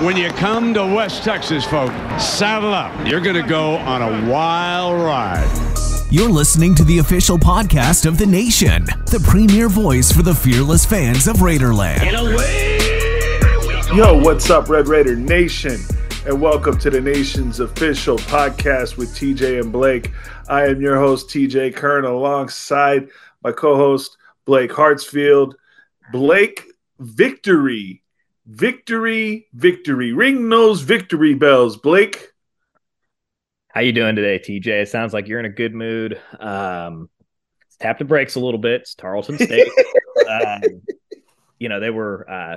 When you come to West Texas, folks, saddle up. You're going to go on a wild ride. You're listening to the official podcast of the nation, the premier voice for the fearless fans of Raiderland. Yo, what's up, Red Raider Nation? And welcome to the nation's official podcast with TJ and Blake. I am your host, TJ Kern, alongside my co host, Blake Hartsfield. Blake, victory Victory, victory. Ring those victory bells, Blake. How you doing today, TJ? It sounds like you're in a good mood. Um, tap the brakes a little bit. It's Tarleton State. um, you know, they were uh,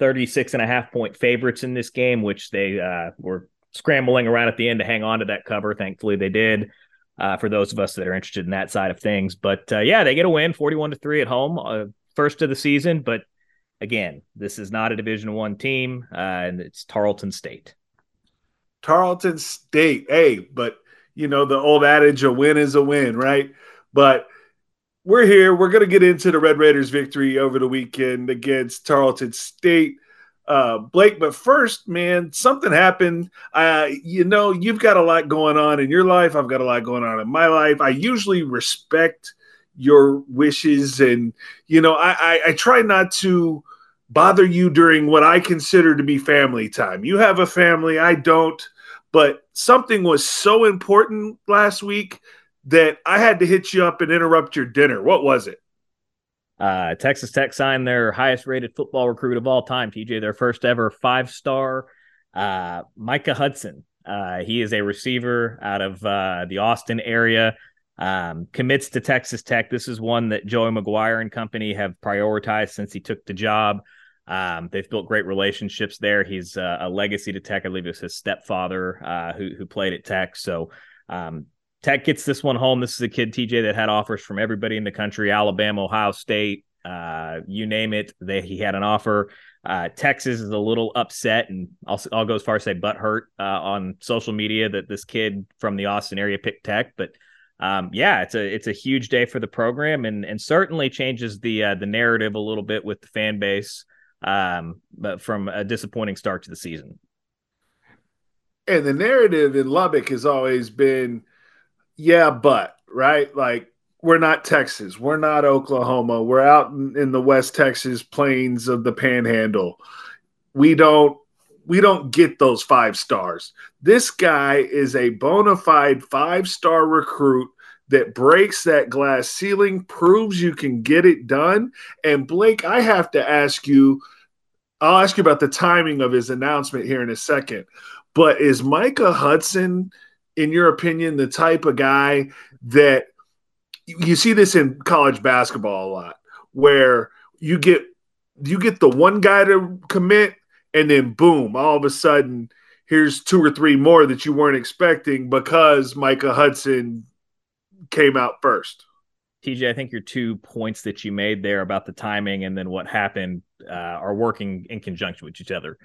36 and a half point favorites in this game, which they uh, were scrambling around at the end to hang on to that cover. Thankfully, they did. Uh, for those of us that are interested in that side of things, but uh, yeah, they get a win, forty-one to three at home, uh, first of the season. But again, this is not a Division One team, uh, and it's Tarleton State. Tarleton State, hey, but you know the old adage: a win is a win, right? But we're here. We're going to get into the Red Raiders' victory over the weekend against Tarleton State. Uh, Blake, but first, man, something happened. Uh, you know, you've got a lot going on in your life. I've got a lot going on in my life. I usually respect your wishes, and you know, I, I, I try not to bother you during what I consider to be family time. You have a family, I don't, but something was so important last week that I had to hit you up and interrupt your dinner. What was it? Uh, Texas Tech signed their highest rated football recruit of all time, TJ, their first ever five star, uh, Micah Hudson. Uh, he is a receiver out of uh, the Austin area. Um, commits to Texas Tech. This is one that Joey McGuire and company have prioritized since he took the job. Um, they've built great relationships there. He's uh, a legacy to Tech. I believe it was his stepfather uh, who who played at Tech. So um, Tech gets this one home. This is a kid TJ that had offers from everybody in the country: Alabama, Ohio State, uh, you name it. They he had an offer. Uh, Texas is a little upset, and I'll I'll go as far as say butt hurt uh, on social media that this kid from the Austin area picked Tech, but. Um, yeah, it's a it's a huge day for the program, and and certainly changes the uh, the narrative a little bit with the fan base um, but from a disappointing start to the season. And the narrative in Lubbock has always been, yeah, but right, like we're not Texas, we're not Oklahoma, we're out in, in the West Texas plains of the Panhandle. We don't we don't get those five stars. This guy is a bona fide five star recruit that breaks that glass ceiling, proves you can get it done. And Blake, I have to ask you, I'll ask you about the timing of his announcement here in a second. But is Micah Hudson, in your opinion, the type of guy that you see this in college basketball a lot, where you get you get the one guy to commit, and then boom, all of a sudden here's two or three more that you weren't expecting because Micah Hudson came out first. TJ, I think your two points that you made there about the timing and then what happened uh, are working in conjunction with each other.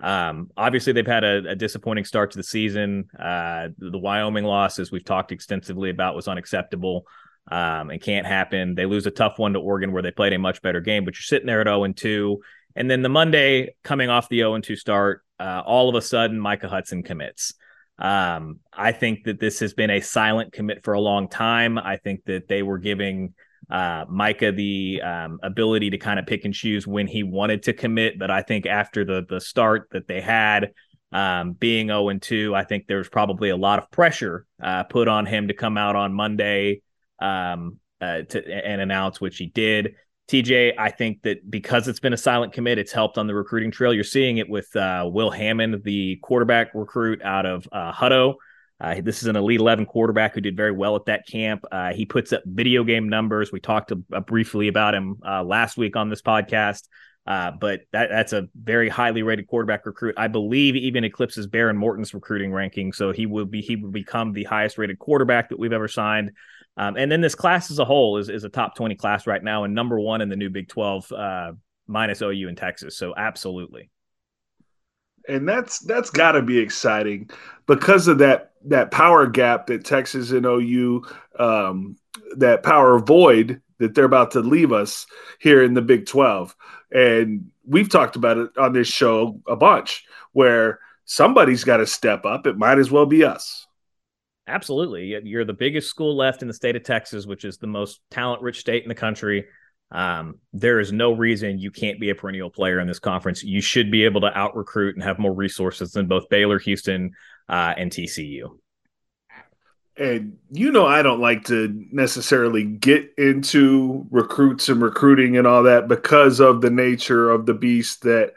Um, obviously, they've had a, a, disappointing start to the season. Uh, the Wyoming loss, as we've talked extensively about, was unacceptable um, and can't happen. They lose a tough one to Oregon where they played a much better game, but you're sitting there at 0 and 2. And then the Monday coming off the 0 and 2 start, uh, all of a sudden, Micah Hudson commits. Um, I think that this has been a silent commit for a long time. I think that they were giving uh, Micah the um, ability to kind of pick and choose when he wanted to commit. But I think after the the start that they had, um, being 0 and 2, I think there's probably a lot of pressure uh, put on him to come out on Monday um, uh, to, and announce, which he did. TJ, I think that because it's been a silent commit, it's helped on the recruiting trail. You're seeing it with uh, Will Hammond, the quarterback recruit out of uh, Hutto. Uh, this is an Elite 11 quarterback who did very well at that camp. Uh, he puts up video game numbers. We talked uh, briefly about him uh, last week on this podcast, uh, but that, that's a very highly rated quarterback recruit. I believe even eclipses Behren Morton's recruiting ranking. So he will be he will become the highest rated quarterback that we've ever signed. Um, and then this class as a whole is, is a top 20 class right now and number one in the new Big 12 uh, minus OU in Texas. So absolutely. And that's that's got to be exciting because of that that power gap that Texas and OU um, that power void that they're about to leave us here in the Big 12. And we've talked about it on this show a bunch where somebody's got to step up. It might as well be us. Absolutely. You're the biggest school left in the state of Texas, which is the most talent rich state in the country. Um, there is no reason you can't be a perennial player in this conference. You should be able to out recruit and have more resources than both Baylor, Houston, uh, and TCU. And you know, I don't like to necessarily get into recruits and recruiting and all that because of the nature of the beast that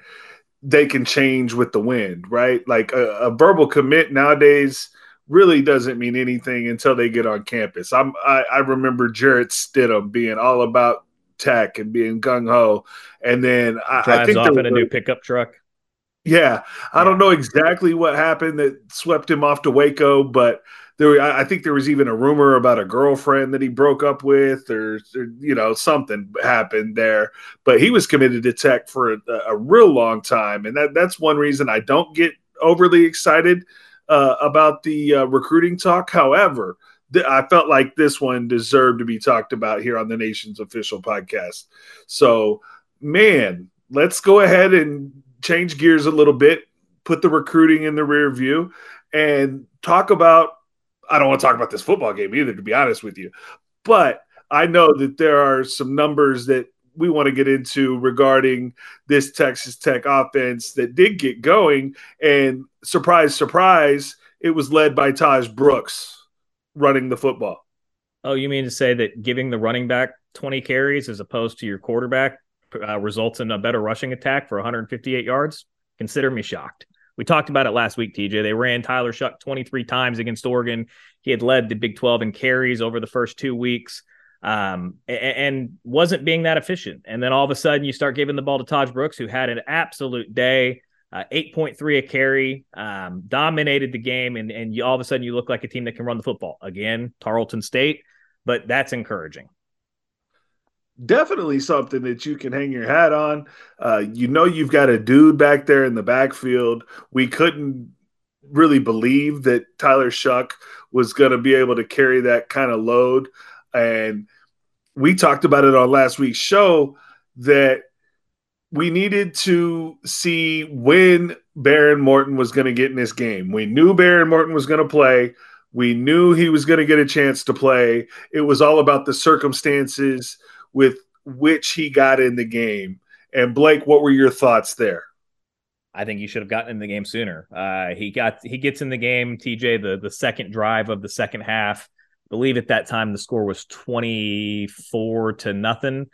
they can change with the wind, right? Like a, a verbal commit nowadays really doesn't mean anything until they get on campus. I'm I, I remember Jarrett Stidham being all about tech and being gung ho, and then I, drives I think off in a new pickup truck. Yeah, I don't know exactly what happened that swept him off to Waco, but there, I think there was even a rumor about a girlfriend that he broke up with, or, or you know, something happened there. But he was committed to Tech for a, a real long time, and that that's one reason I don't get overly excited uh, about the uh, recruiting talk. However, th- I felt like this one deserved to be talked about here on the nation's official podcast. So, man, let's go ahead and change gears a little bit, put the recruiting in the rear view, and talk about I don't want to talk about this football game either, to be honest with you. But I know that there are some numbers that we want to get into regarding this Texas Tech offense that did get going. And surprise, surprise, it was led by Tahj Brooks running the football. Oh, you mean to say that giving the running back 20 carries as opposed to your quarterback uh, results in a better rushing attack for 158 yards? Consider me shocked. We talked about it last week, TJ. They ran Tyler Shough 23 times against Oregon. He had led the Big 12 in carries over the first two weeks um, and, wasn't being that efficient. And then all of a sudden, you start giving the ball to Tahj Brooks, who had an absolute day. Uh, 8.3 a carry, um, dominated the game, and, and you, all of a sudden you look like a team that can run the football. Again, Tarleton State, but that's encouraging definitely something that you can hang your hat on. Uh, you know, you've got a dude back there in the backfield. We couldn't really believe that Tyler Shough was going to be able to carry that kind of load. And we talked about it on last week's show that we needed to see when Behren Morton was going to get in this game. We knew Behren Morton was going to play. We knew he was going to get a chance to play. It was all about the circumstances with which he got in the game. And Blake, what were your thoughts there? I think he should have gotten in the game sooner. Uh, he got he gets in the game. TJ the the second drive of the second half. Believe at that time the score was twenty four to nothing.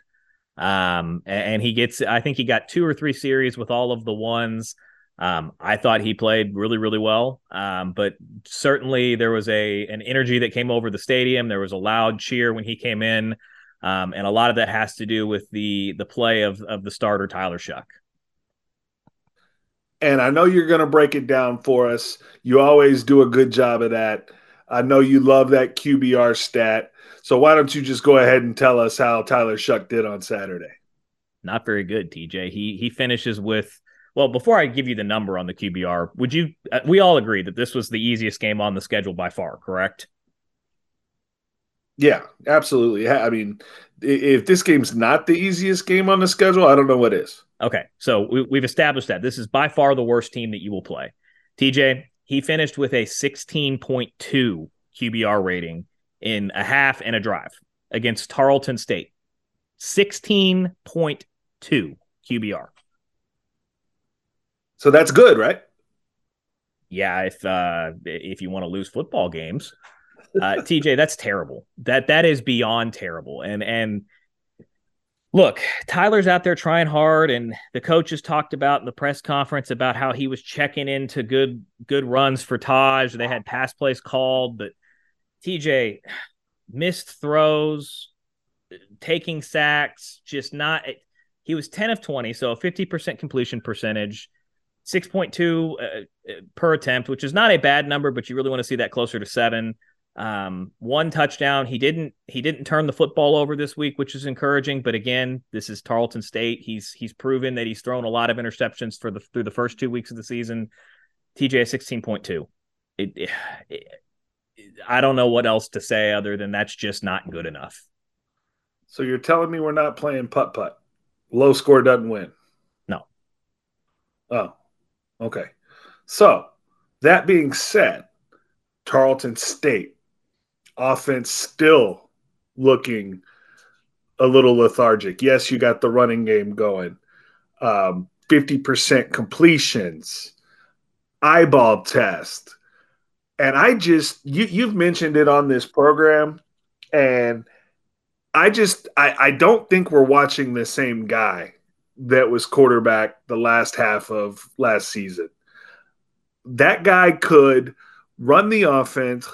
Um, and, and, he gets. I think he got two or three series with all of the ones. Um, I thought he played really really well. Um, but certainly there was a an energy that came over the stadium. There was a loud cheer when he came in. Um, and a lot of that has to do with the the play of of the starter Tyler Shough. And I know you're going to break it down for us. You always do a good job of that. I know you love that QBR stat. So why don't you just go ahead and tell us how Tyler Shough did on Saturday? Not very good, TJ. He he finishes with well, before I give you the number on the QBR, would you uh, we all agree that this was the easiest game on the schedule by far, correct? Yeah, absolutely. I mean, if this game's not the easiest game on the schedule, I don't know what is. Okay, so we, have established that this is by far the worst team that you will play. TJ, he finished with a 16.2 QBR rating in a half and a drive against Tarleton State. 16.2 QBR. So that's good, right? Yeah, if uh, if you want to lose football games uh, TJ, that's terrible. That that is beyond terrible. And and look, Tyler's out there trying hard, and the coaches talked about in the press conference about how he was checking into good good runs for Tahj. They had pass plays called, but TJ missed throws, taking sacks, just not. He was ten of twenty, so fifty percent completion percentage. 6.2 uh, uh, per attempt, which is not a bad number, but you really want to see that closer to seven. Um, one touchdown. He didn't he didn't turn the football over this week, which is encouraging. But again, this is Tarleton State. He's he's proven that he's thrown a lot of interceptions for the through the first two weeks of the season. TJ sixteen point two. It, it, I don't know what else to say other than that's just not good enough. So you're telling me we're not playing putt putt. Low score doesn't win. No, Oh, okay. So that being said, Tarleton State offense still looking a little lethargic. Yes, you got the running game going, um, 50% completions, eyeball test. And I just, you, you've mentioned it on this program. And I just, I, I don't think we're watching the same guy that was quarterback the last half of last season. That guy could run the offense,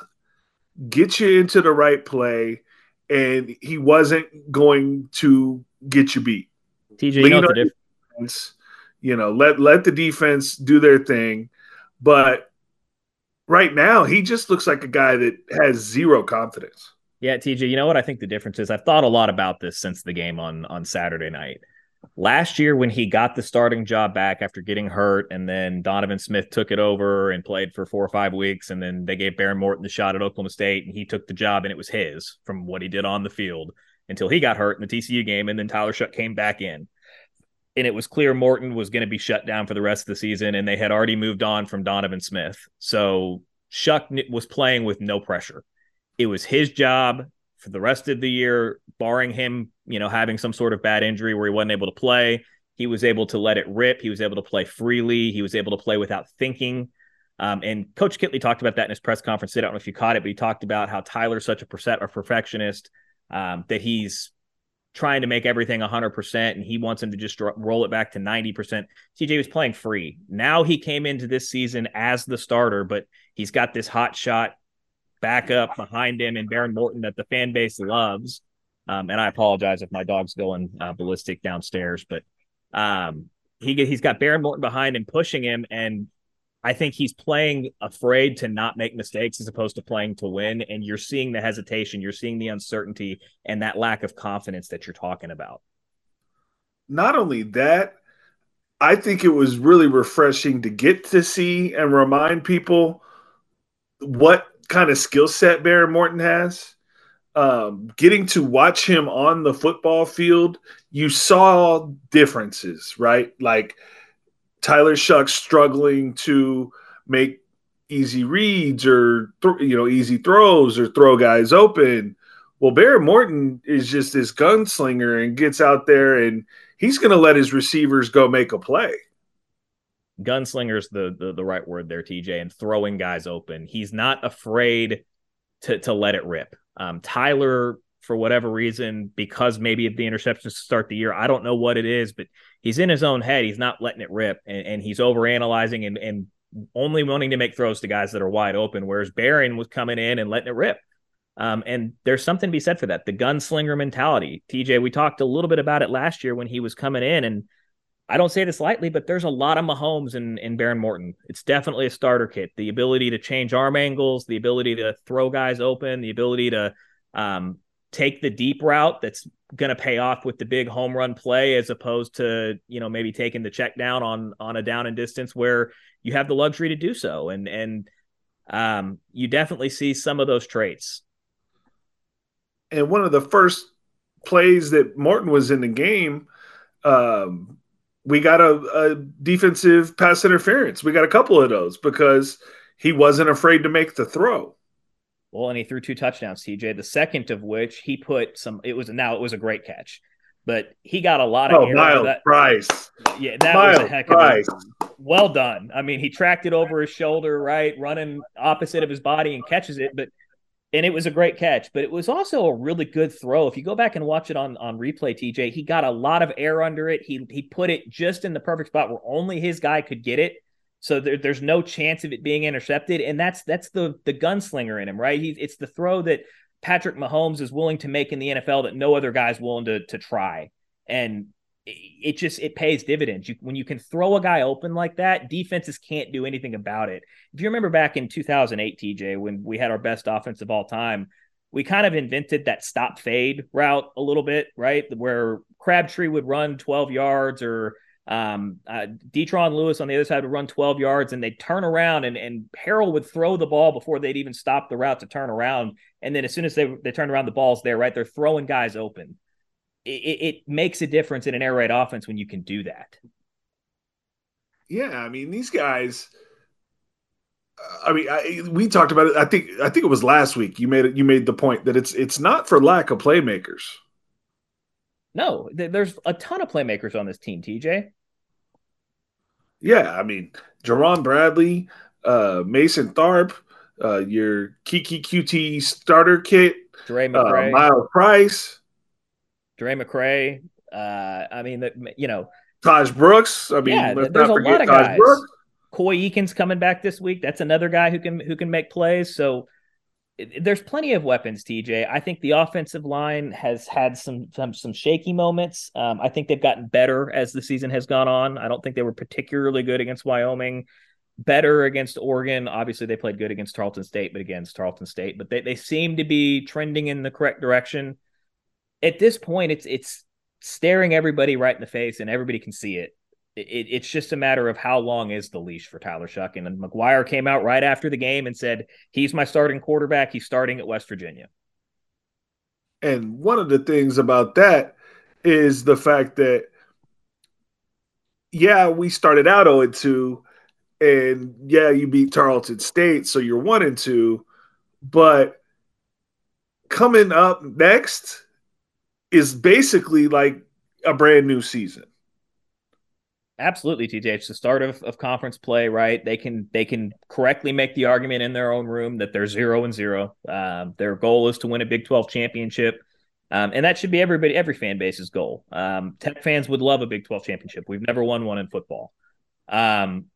get you into the right play, and he wasn't going to get you beat. TJ, you know the difference. You know, let let the defense do their thing, but right now he just looks like a guy that has zero confidence. Yeah, TJ, you know what I think the difference is? I've thought a lot about this since the game on on Saturday night. Last year, when he got the starting job back after getting hurt, and then Donovan Smith took it over and played for four or five weeks, and then they gave Behren Morton the shot at Oklahoma State, and he took the job, and it was his from what he did on the field until he got hurt in the TCU game, and then Tyler Shough came back in. And it was clear Morton was going to be shut down for the rest of the season, and they had already moved on from Donovan Smith. So Shough was playing with no pressure. It was his job for the rest of the year, barring him, you know, having some sort of bad injury where he wasn't able to play. He was able to let it rip. He was able to play freely. He was able to play without thinking. Um, and Coach Kittley talked about that in his press conference. I don't know if you caught it, but he talked about how Tyler's such a, percent, a perfectionist um, that he's trying to make everything 100% and he wants him to just roll it back to 90%. TJ was playing free. Now he came into this season as the starter, but he's got this hot shot backup behind him and Behren Morton that the fan base loves. Um, and I apologize if my dog's going uh, ballistic downstairs, but um, he he's got Behren Morton behind him pushing him, and I think he's playing afraid to not make mistakes as opposed to playing to win. And you're seeing the hesitation, you're seeing the uncertainty, and that lack of confidence that you're talking about. Not only that, I think it was really refreshing to get to see and remind people what kind of skill set Behren Morton has. Um, getting to watch him on the football field, you saw differences, right? Like Tyler Shough struggling to make easy reads or th- you know easy throws or throw guys open. Well, Behren Morton is just this gunslinger and gets out there and he's going to let his receivers go make a play gunslinger's the, the the right word there, TJ, and throwing guys open. He's not afraid to to let it rip. Um, Tyler, for whatever reason, because maybe of the interceptions to start the year, I don't know what it is, but he's in his own head. He's not letting it rip, and, and he's over analyzing and and only wanting to make throws to guys that are wide open. Whereas Behren was coming in and letting it rip. Um, and there's something to be said for that. The gunslinger mentality. TJ, we talked a little bit about it last year when he was coming in, and I don't say this lightly, but there's a lot of Mahomes in, in Behren Morton. It's definitely a starter kit. The ability to change arm angles, the ability to throw guys open, the ability to um, take the deep route that's going to pay off with the big home run play, as opposed to you know maybe taking the check down on on a down and distance where you have the luxury to do so. And and um, you definitely see some of those traits. And one of the first plays that Morton was in the game. Um, we got a, a, defensive pass interference. We got a couple of those because he wasn't afraid to make the throw. Well, and he threw two touchdowns, TJ. The second of which he put some. It was now it was a great catch, but he got a lot of. Oh, Myles that. Price. Yeah, that Myles was a heck Price. of a, well done. I mean, he tracked it over his shoulder, right, running opposite of his body and catches it, but and it was a great catch, but it was also a really good throw. If you go back and watch it on on replay, TJ, he got a lot of air under it. He he put it just in the perfect spot where only his guy could get it. So there, there's no chance of it being intercepted, and that's that's the the gunslinger in him, right? He, it's the throw that Patrick Mahomes is willing to make in the NFL that no other guy's willing to to try. And it just it pays dividends. You, when you can throw a guy open like that, defenses can't do anything about it. If you remember back in 2008, TJ, when we had our best offense of all time, we kind of invented that stop fade route a little bit, right? Where Crabtree would run 12 yards or um, uh, Detron Lewis on the other side would run 12 yards and they'd turn around and, and Harrell would throw the ball before they'd even stop the route to turn around. And then as soon as they, they turn around, the ball's there, right? They're throwing guys open it, it makes a difference in an air raid offense when you can do that. Yeah, I mean these guys. I mean, I, we talked about it. I think I think it was last week. You made it. You made the point that it's it's not for lack of playmakers. No, there's a ton of playmakers on this team, TJ. Yeah, I mean, Jerand Bradley, uh, Mason Tharp, uh, your Keke Coutee starter kit, Drae uh, McCray, uh, Myles Price, Drae McCray. Uh, I mean, that you know, Tahj Brooks. I mean, yeah, there's a lot of Tahj guys. Brooks. Coy Eakins coming back this week. That's another guy who can who can make plays. So there's plenty of weapons, TJ. I think the offensive line has had some some, some shaky moments. Um, I think they've gotten better as the season has gone on. I don't think they were particularly good against Wyoming. Better against Oregon. Obviously, they played good against Tarleton State, but against Tarleton State. But they, they seem to be trending in the correct direction. At this point, it's it's staring everybody right in the face, and everybody can see it it, it's just a matter of how long is the leash for Tyler Shough. And McGuire came out right after the game and said, he's my starting quarterback. He's starting at West Virginia. And one of the things about that is the fact that, yeah, we started out 0 2, and yeah, you beat Tarleton State, so you're 1 and 2. But coming up next is basically like a brand new season. Absolutely, TJ. It's the start of, of conference play, right? They can they can correctly make the argument in their own room that they're zero and zero. Um, their goal is to win a Big Twelve championship, um, and that should be everybody every fan base's goal. Um, Tech fans would love a Big Twelve championship. We've never won one in football, um,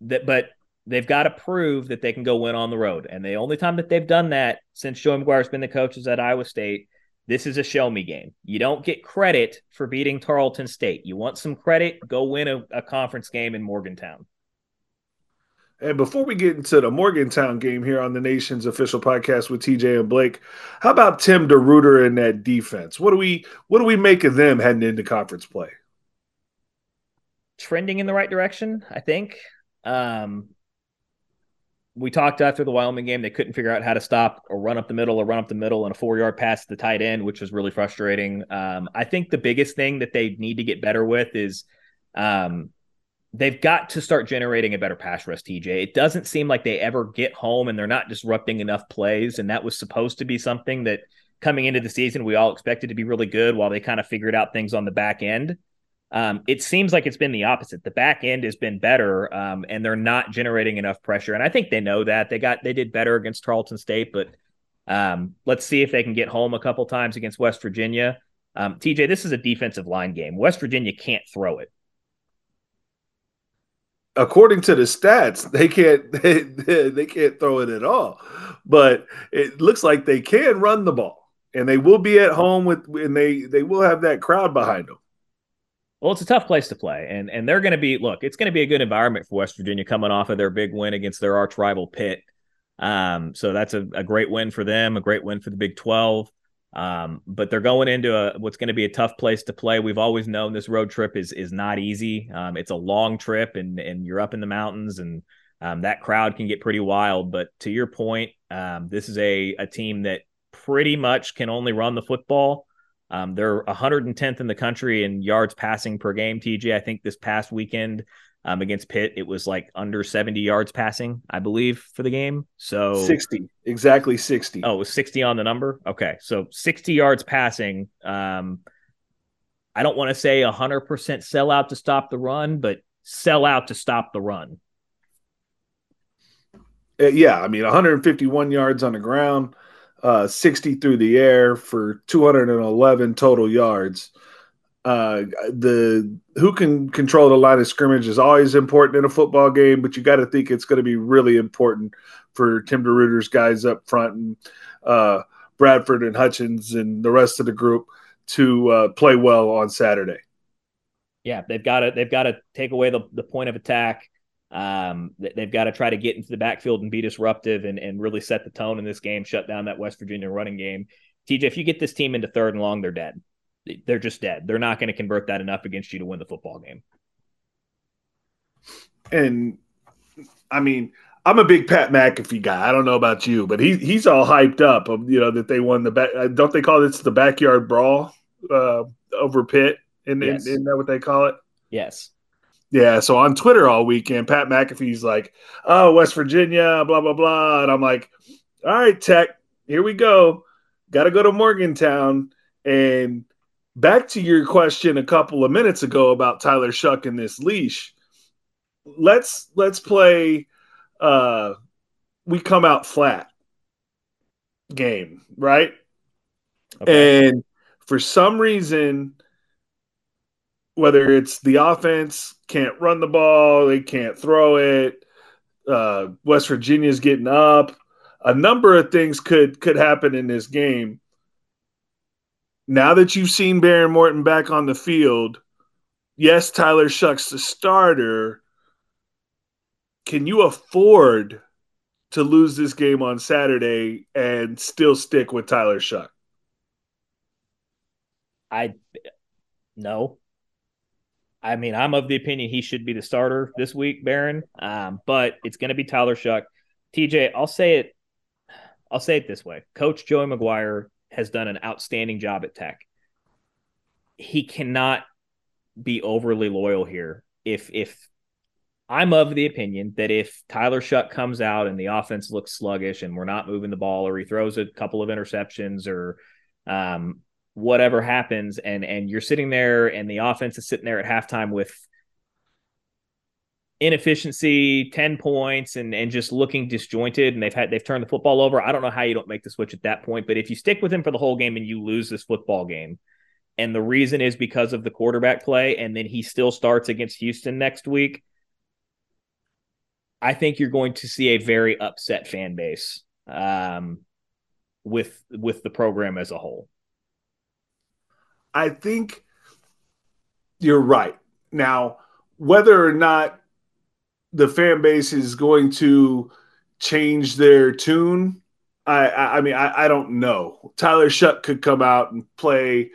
that but they've got to prove that they can go win on the road. And the only time that they've done that since Joey McGuire's been the coach is at Iowa State this is a show me game. You don't get credit for beating Tarleton State. You want some credit? Go win a, a conference game in Morgantown. And before we get into the Morgantown game here on the nation's official podcast with TJ and Blake, how about Tim DeRuyter and that defense? What do we what do we make of them heading into conference play? Trending in the right direction, I think. Um, we talked after the Wyoming game, they couldn't figure out how to stop or run up the middle or run up the middle and a four yard pass to the tight end, which was really frustrating. Um, I think the biggest thing that they need to get better with is um, they've got to start generating a better pass rush, TJ. It doesn't seem like they ever get home and they're not disrupting enough plays. And that was supposed to be something that coming into the season, we all expected to be really good while they kind of figured out things on the back end. Um, it seems like it's been the opposite. The back end has been better, um, and they're not generating enough pressure. And I think they know that they got they did better against Tarleton State, but um, let's see if they can get home a couple times against West Virginia. Um, TJ, this is a defensive line game. West Virginia can't throw it. According to the stats, they can't they, they can't throw it at all. But it looks like they can run the ball, and they will be at home with, and they they will have that crowd behind them. Well, it's a tough place to play, and and they're going to be look. It's going to be a good environment for West Virginia coming off of their big win against their arch rival Pitt. Um, so that's a, a great win for them, a great win for the Big Twelve. Um, but they're going into a what's going to be a tough place to play. We've always known this road trip is is not easy. Um, it's a long trip, and and you're up in the mountains, and um, that crowd can get pretty wild. But to your point, um, this is a a team that pretty much can only run the football. Um, they're 110th in the country in yards passing per game. TJ, I think this past weekend um, against Pitt, it was like under 70 yards passing, I believe, for the game. So 60, exactly 60. Oh, it was 60 on the number. Okay, so 60 yards passing. Um, I don't want to say 100% sell out to stop the run, but sell out to stop the run. Uh, yeah, I mean 151 yards on the ground uh, 60 through the air for 211 total yards. Uh, the who can control the line of scrimmage is always important in a football game, but you got to think it's going to be really important for Tim DeRuyter's guys up front and uh, Bradford and Hutchings and the rest of the group to uh, play well on Saturday. Yeah, they've got to they've got to take away the, the point of attack. Um, they've got to try to get into the backfield and be disruptive and, and really set the tone in this game, shut down that West Virginia running game. TJ, if you get this team into third and long, they're dead. They're just dead. They're not going to convert that enough against you to win the football game. And I mean, I'm a big Pat McAfee guy. I don't know about you, but he he's all hyped up. Of, you know that they won the back. Uh, don't they call this the backyard brawl uh, over Pitt? And yes. isn't that what they call it? Yes Yeah, so on Twitter all weekend, Pat McAfee's like, "Oh, West Virginia, blah blah blah," and I'm like, "All right, Tech, here we go. Got to go to Morgantown." And back to your question a couple of minutes ago about Tyler Shough and this leash. Let's let's play. Uh, we come out flat game, right? Okay. And for some reason, whether it's the offense can't run the ball, they can't throw it, uh, West Virginia's getting up, a number of things could could happen in this game. Now that you've seen Behren Morton back on the field, yes, Tyler Shough's the starter. Can you afford to lose this game on Saturday and still stick with Tyler Shough? I no. I mean, I'm of the opinion he should be the starter this week, Behren. Um, but it's going to be Tyler Shough. TJ, I'll say it. I'll say it this way: Coach Joey McGuire has done an outstanding job at Tech. He cannot be overly loyal here. If if I'm of the opinion that if Tyler Shough comes out and the offense looks sluggish and we're not moving the ball, or he throws a couple of interceptions, or um, whatever happens and and you're sitting there and the offense is sitting there at halftime with inefficiency 10 points and and just looking disjointed and they've had they've turned the football over. I don't know how you don't make the switch at that point but if you stick with him for the whole game and you lose this football game and the reason is because of the quarterback play and then he still starts against houston next week i think you're going to see a very upset fan base um, with with the program as a whole I think you're right. Now, whether or not the fan base is going to change their tune, I, I, I mean, I, I, don't know. Tyler Shough could come out and play.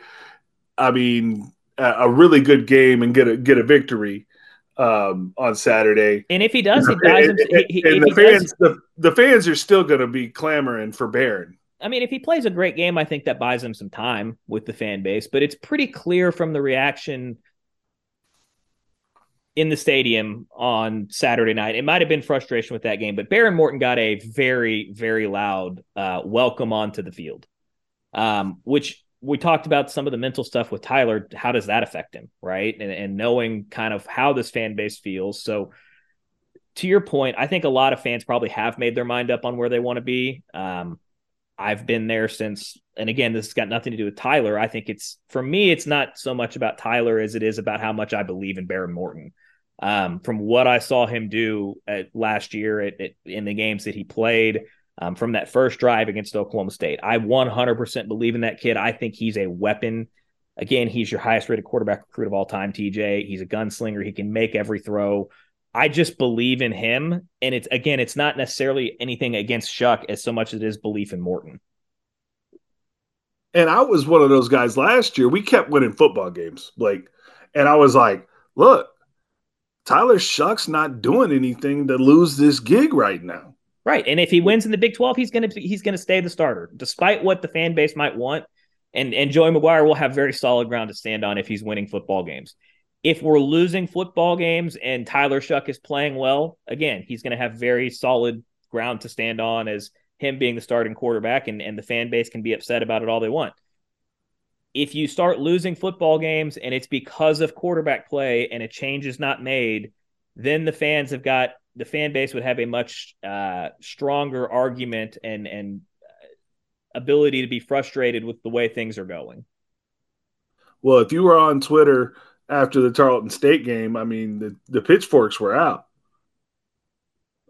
I mean, a, a really good game and get a get a victory um, on Saturday. And if he does, he buys and. He, and the fans, does, the, the fans are still going to be clamoring for Behren. I mean, if he plays a great game, I think that buys him some time with the fan base. But it's pretty clear from the reaction in the stadium on Saturday night. It might have been frustration with that game, but Behren Morton got a very, very loud uh, welcome onto the field, um, which we talked about some of the mental stuff with Tyler. How does that affect him, right? And, and knowing kind of how this fan base feels. So, to your point, I think a lot of fans probably have made their mind up on where they want to be. Um, I've been there since, and again, this has got nothing to do with Tyler. I think it's for me, it's not so much about Tyler as it is about how much I believe in Behren Morton. Um, from what I saw him do at, last year at, at, in the games that he played, um, from that first drive against Oklahoma State, I 100% believe in that kid. I think he's a weapon. Again, he's your highest rated quarterback recruit of all time, TJ. He's a gunslinger. He can make every throw. I just believe in him. And it's again, it's not necessarily anything against Shough as so much as it is belief in Morton. And I was one of those guys last year. We kept winning football games, Blake. And I was like, look, Tyler Shough's not doing anything to lose this gig right now. Right. And if he wins in the Big 12, he's gonna he's gonna stay the starter, despite what the fan base might want. And and Joey McGuire will have very solid ground to stand on if he's winning football games if we're losing football games and Tyler Shough is playing well, again, he's going to have very solid ground to stand on as him being the starting quarterback, and, and the fan base can be upset about it all they want. If you start losing football games and it's because of quarterback play and a change is not made, then the fans have got the fan base would have a much uh, stronger argument and and ability to be frustrated with the way things are going. Well, if you were on Twitter after the Tarleton State game, I mean, the, the pitchforks were out.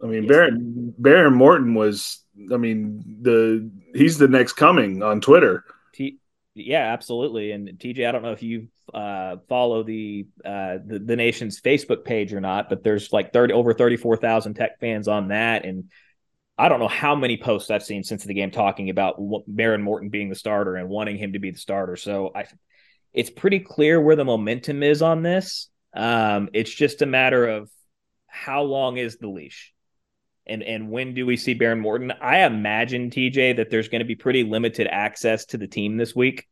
I mean, yes. Behren Behren Morton was. I mean, the he's the next coming on Twitter. T- yeah, absolutely. And TJ, I don't know if you uh, follow the, uh, the the nation's Facebook page or not, but there's like thirty over thirty four thousand Tech fans on that, and I don't know how many posts I've seen since the game talking about Behren Morton being the starter and wanting him to be the starter. So I it's pretty clear where the momentum is on this. Um, it's just a matter of how long is the leash, and and when do we see Behren Morton? I imagine TJ that there's going to be pretty limited access to the team this week.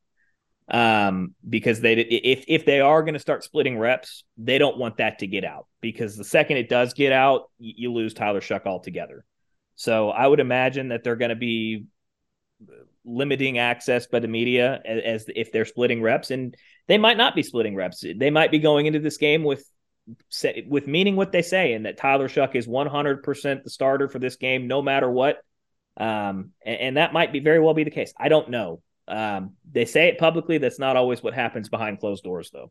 um, because they if if they are going to start splitting reps, they don't want that to get out because the second it does get out, you, lose Tyler Shough altogether. So I would imagine that they're going to be limiting access by the media as, as if they're splitting reps, and they might not be splitting reps. They might be going into this game with with meaning what they say, and that Tyler Shough is 100% the starter for this game, no matter what. Um, and, and, that might be very well be the case. I don't know. Um, they say it publicly. That's not always what happens behind closed doors, though.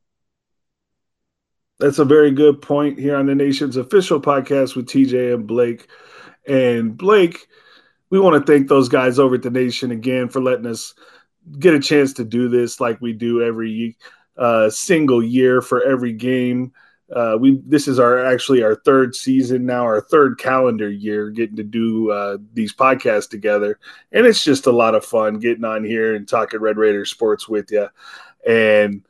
That's a very good point here on the nation's official podcast with TJ and Blake. And Blake, we want to thank those guys over at the nation again for letting us get a chance to do this like we do every uh, single year for every game. Uh, we this is our actually our third season now, our third calendar year getting to do uh, these podcasts together, and it's just a lot of fun getting on here and talking Red Raider sports with you. And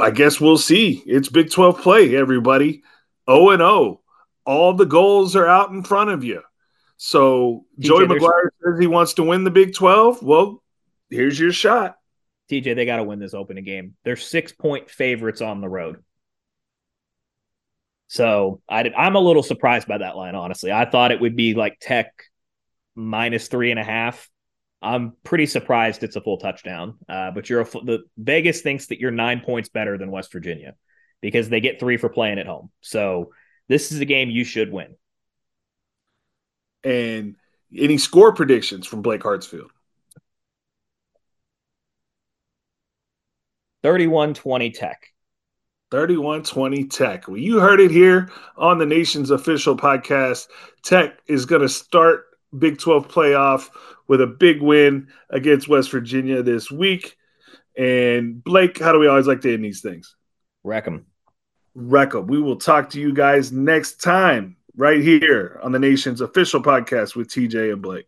I guess we'll see. It's Big Twelve play, everybody. O and O. All the goals are out in front of you. So TJ, Joey McGuire says he wants to win the Big Twelve. Well, here's your shot. TJ, they got to win this opening game. They're six point favorites on the road. So I I'm a little surprised by that line, honestly. I thought it would be like Tech minus three and a half. I'm pretty surprised it's a full touchdown. Uh, but you're a, the Vegas thinks that you're nine points better than West Virginia because they get three for playing at home. So this is a game you should win. And any score predictions from Blake Hartsfield? 31 20 Tech. 3120 Tech. Well, you heard it here on the nation's official podcast. Tech is going to start Big 12 playoff with a big win against West Virginia this week. And Blake, how do we always like to end these things? Wreck them. Wreck them. We will talk to you guys next time right here on the nation's official podcast with TJ and Blake.